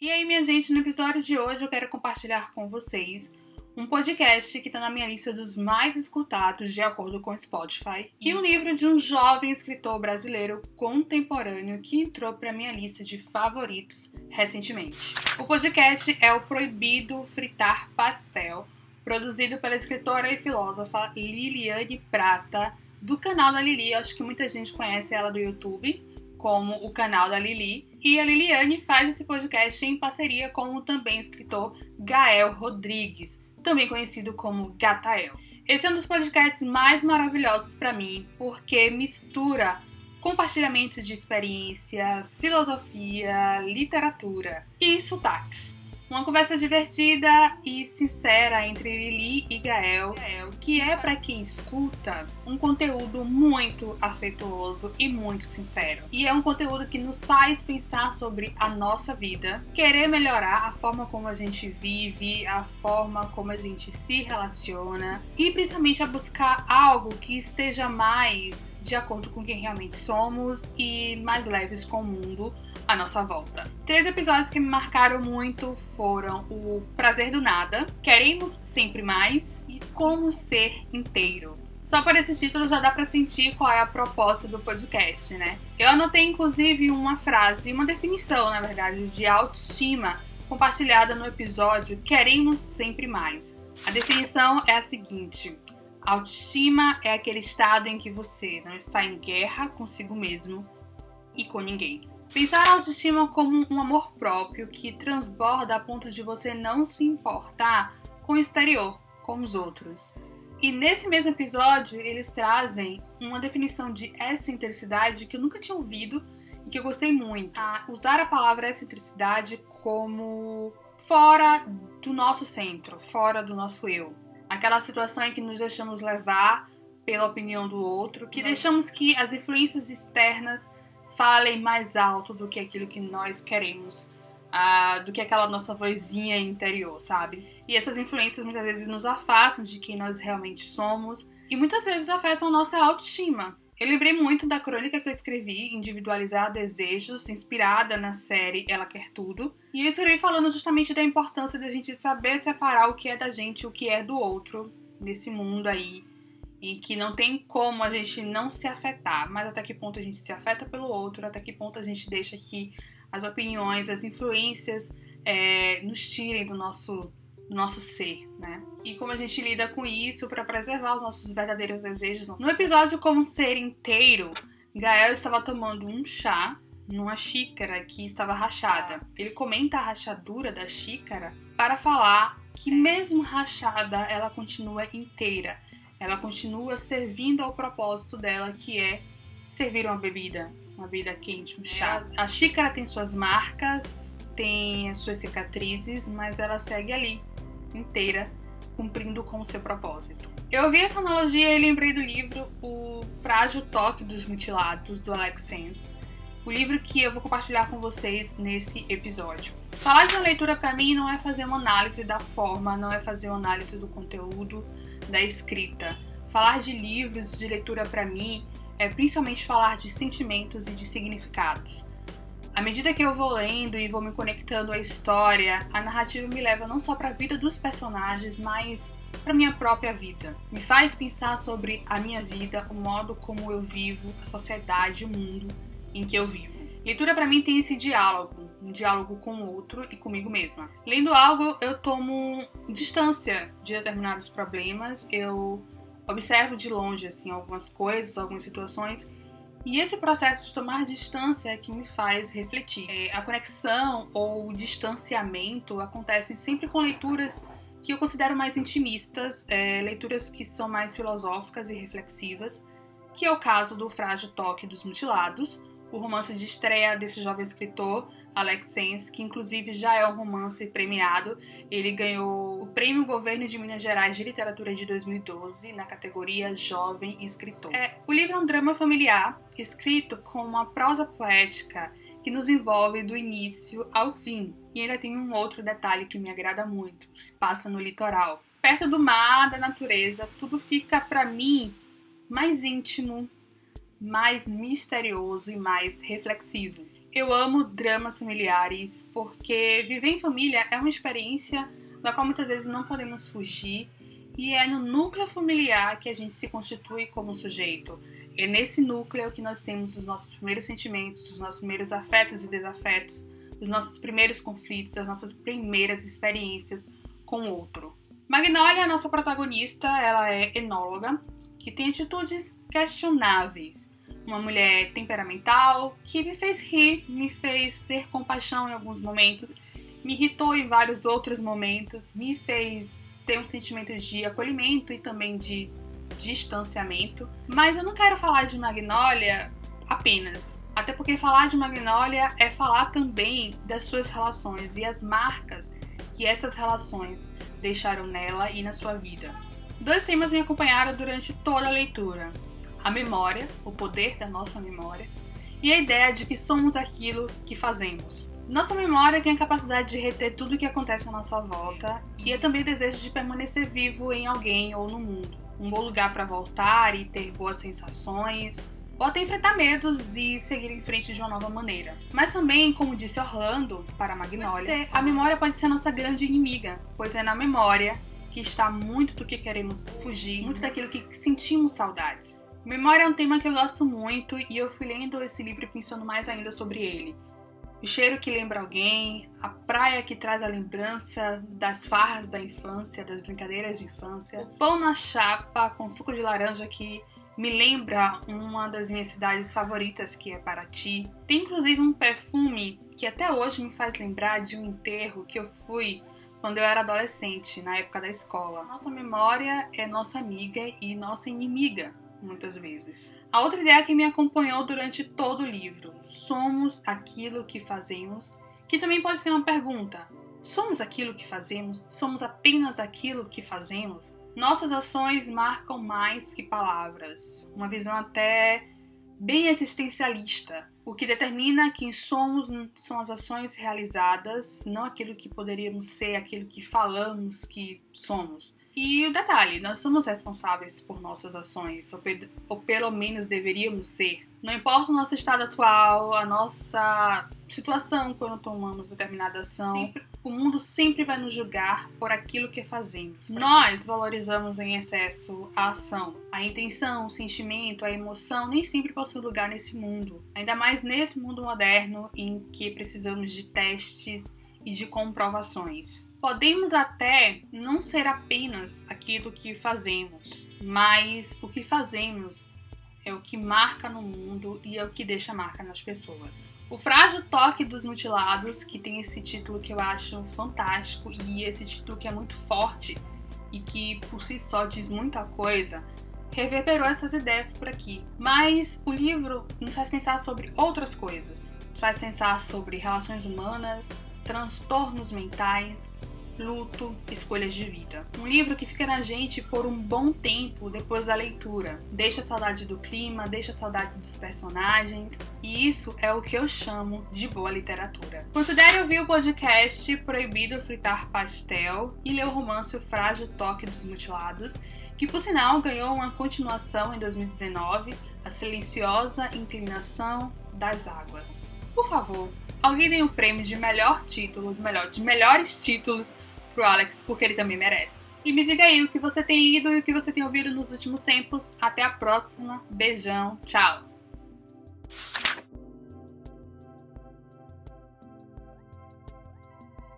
E aí, minha gente, no episódio de hoje eu quero compartilhar com vocês um podcast que está na minha lista dos mais escutados de acordo com o Spotify e um livro de um jovem escritor brasileiro contemporâneo que entrou para minha lista de favoritos recentemente. O podcast é o Proibido Fritar Pastel, produzido pela escritora e filósofa Liliane Prata, do canal da Lili. Acho que muita gente conhece ela do YouTube como o canal da Lili. E a Liliane faz esse podcast em parceria com o também escritor Gael Rodrigues, também conhecido como Gatael. Esse é um dos podcasts mais maravilhosos para mim, porque mistura compartilhamento de experiência, filosofia, literatura e sotaques. Uma conversa divertida e sincera entre Lili e Gael, que é para quem escuta um conteúdo muito afetuoso e muito sincero. E é um conteúdo que nos faz pensar sobre a nossa vida, querer melhorar a forma como a gente vive, a forma como a gente se relaciona e principalmente a buscar algo que esteja mais de acordo com quem realmente somos e mais leves com o mundo à nossa volta. Três episódios que me marcaram muito foram o Prazer do Nada, Queremos Sempre Mais e Como Ser Inteiro. Só por esses títulos já dá para sentir qual é a proposta do podcast, né? Eu anotei inclusive uma frase, uma definição, na verdade, de autoestima compartilhada no episódio Queremos Sempre Mais. A definição é a seguinte: autoestima é aquele estado em que você não está em guerra consigo mesmo e com ninguém. Pensar a autoestima como um amor próprio que transborda a ponto de você não se importar com o exterior, com os outros. E nesse mesmo episódio, eles trazem uma definição de excentricidade que eu nunca tinha ouvido e que eu gostei muito. A usar a palavra excentricidade como fora do nosso centro, fora do nosso eu. Aquela situação em que nos deixamos levar pela opinião do outro, que deixamos que as influências externas falem mais alto do que aquilo que nós queremos, uh, do que aquela nossa vozinha interior, sabe? E essas influências muitas vezes nos afastam de quem nós realmente somos e muitas vezes afetam nossa autoestima. Eu lembrei muito da crônica que eu escrevi, Individualizar Desejos, inspirada na série Ela Quer Tudo. E eu escrevi falando justamente da importância da gente saber separar o que é da gente e o que é do outro nesse mundo aí em que não tem como a gente não se afetar, mas até que ponto a gente se afeta pelo outro, até que ponto a gente deixa que as opiniões, as influências é, nos tirem do nosso, do nosso ser, né? E como a gente lida com isso para preservar os nossos verdadeiros desejos. No episódio Como Ser Inteiro, Gael estava tomando um chá numa xícara que estava rachada. Ele comenta a rachadura da xícara para falar que mesmo rachada, ela continua inteira ela continua servindo ao propósito dela, que é servir uma bebida, uma bebida quente, um chá. A xícara tem suas marcas, tem as suas cicatrizes, mas ela segue ali, inteira, cumprindo com o seu propósito. Eu ouvi essa analogia e lembrei do livro O Frágil Toque dos Mutilados, do Alex Sands, o livro que eu vou compartilhar com vocês nesse episódio. Falar de uma leitura para mim não é fazer uma análise da forma, não é fazer uma análise do conteúdo, da escrita. Falar de livros de leitura para mim é principalmente falar de sentimentos e de significados. À medida que eu vou lendo e vou me conectando à história, a narrativa me leva não só para a vida dos personagens, mas para minha própria vida. Me faz pensar sobre a minha vida, o modo como eu vivo, a sociedade, o mundo em que eu vivo. Leitura para mim tem esse diálogo, um diálogo com o outro e comigo mesma. Lendo algo, eu tomo distância de determinados problemas, eu observo de longe assim algumas coisas, algumas situações, e esse processo de tomar distância é que me faz refletir. É, a conexão ou o distanciamento acontecem sempre com leituras que eu considero mais intimistas, é, leituras que são mais filosóficas e reflexivas, que é o caso do Frágil Toque dos Mutilados, o romance de estreia desse jovem escritor, Alex Sens, que inclusive já é um romance premiado. Ele ganhou o Prêmio Governo de Minas Gerais de Literatura de 2012 na categoria Jovem Escritor. É, o livro é um drama familiar escrito com uma prosa poética que nos envolve do início ao fim. E ainda tem um outro detalhe que me agrada muito: se passa no litoral. Perto do mar, da natureza, tudo fica para mim mais íntimo, mais misterioso e mais reflexivo. Eu amo dramas familiares porque viver em família é uma experiência da qual muitas vezes não podemos fugir e é no núcleo familiar que a gente se constitui como sujeito. É nesse núcleo que nós temos os nossos primeiros sentimentos, os nossos primeiros afetos e desafetos, os nossos primeiros conflitos, as nossas primeiras experiências com o outro. Magnolia, nossa protagonista, ela é enóloga, que tem atitudes questionáveis. Uma mulher temperamental que me fez rir, me fez ter compaixão em alguns momentos, me irritou em vários outros momentos, me fez ter um sentimento de acolhimento e também de distanciamento. Mas eu não quero falar de Magnolia apenas. Até porque falar de Magnolia é falar também das suas relações e as marcas que essas relações deixaram nela e na sua vida. Dois temas me acompanharam durante toda a leitura: a memória, o poder da nossa memória, e a ideia de que somos aquilo que fazemos. Nossa memória tem a capacidade de reter tudo o que acontece à nossa volta e é também o desejo de permanecer vivo em alguém ou no mundo. Um bom lugar para voltar e ter boas sensações, ou até enfrentar medos e seguir em frente de uma nova maneira. Mas também, como disse Orlando para a Magnolia, a memória pode ser a nossa grande inimiga, pois é na memória está muito do que queremos fugir, muito daquilo que sentimos saudades. Memória é um tema que eu gosto muito e eu fui lendo esse livro pensando mais ainda sobre ele. O cheiro que lembra alguém, a praia que traz a lembrança das farras da infância, das brincadeiras de infância, o pão na chapa com suco de laranja que me lembra uma das minhas cidades favoritas, que é Paraty. Tem inclusive um perfume que até hoje me faz lembrar de um enterro que eu fui quando eu era adolescente, na época da escola. Nossa memória é nossa amiga e nossa inimiga, muitas vezes. A outra ideia que me acompanhou durante todo o livro: somos aquilo que fazemos, que também pode ser uma pergunta. Somos aquilo que fazemos? Somos apenas aquilo que fazemos? Nossas ações marcam mais que palavras, uma visão até bem existencialista. O que determina quem somos são as ações realizadas, não aquilo que poderíamos ser, aquilo que falamos que somos. E o detalhe, nós somos responsáveis por nossas ações, ou, pe ou pelo menos deveríamos ser. Não importa o nosso estado atual, a nossa situação quando tomamos determinada ação, sempre, o mundo sempre vai nos julgar por aquilo que fazemos. Nós valorizamos em excesso a ação, a intenção, o sentimento, a emoção nem sempre possuem lugar nesse mundo. Ainda mais nesse mundo moderno em que precisamos de testes e de comprovações. Podemos até não ser apenas aquilo que fazemos, mas o que fazemos é o que marca no mundo e é o que deixa marca nas pessoas. O Frágil Toque dos Mutilados, que tem esse título que eu acho fantástico e esse título que é muito forte e que por si só diz muita coisa, reverberou essas ideias por aqui. Mas o livro nos faz pensar sobre outras coisas. Nos faz pensar sobre relações humanas, transtornos mentais, luto, escolhas de vida. Um livro que fica na gente por um bom tempo depois da leitura. Deixa saudade do clima, deixa saudade dos personagens, e isso é o que eu chamo de boa literatura. Considere ouvir o podcast Proibido Fritar Pastel e ler o romance O Frágil Toque dos Mutilados, que por sinal ganhou uma continuação em 2019, A Silenciosa Inclinação das Águas. Por favor, alguém dê o um prêmio de melhor título, de, melhor, de melhores títulos pro Alex, porque ele também merece. E me diga aí o que você tem lido e o que você tem ouvido nos últimos tempos. Até a próxima. Beijão. Tchau.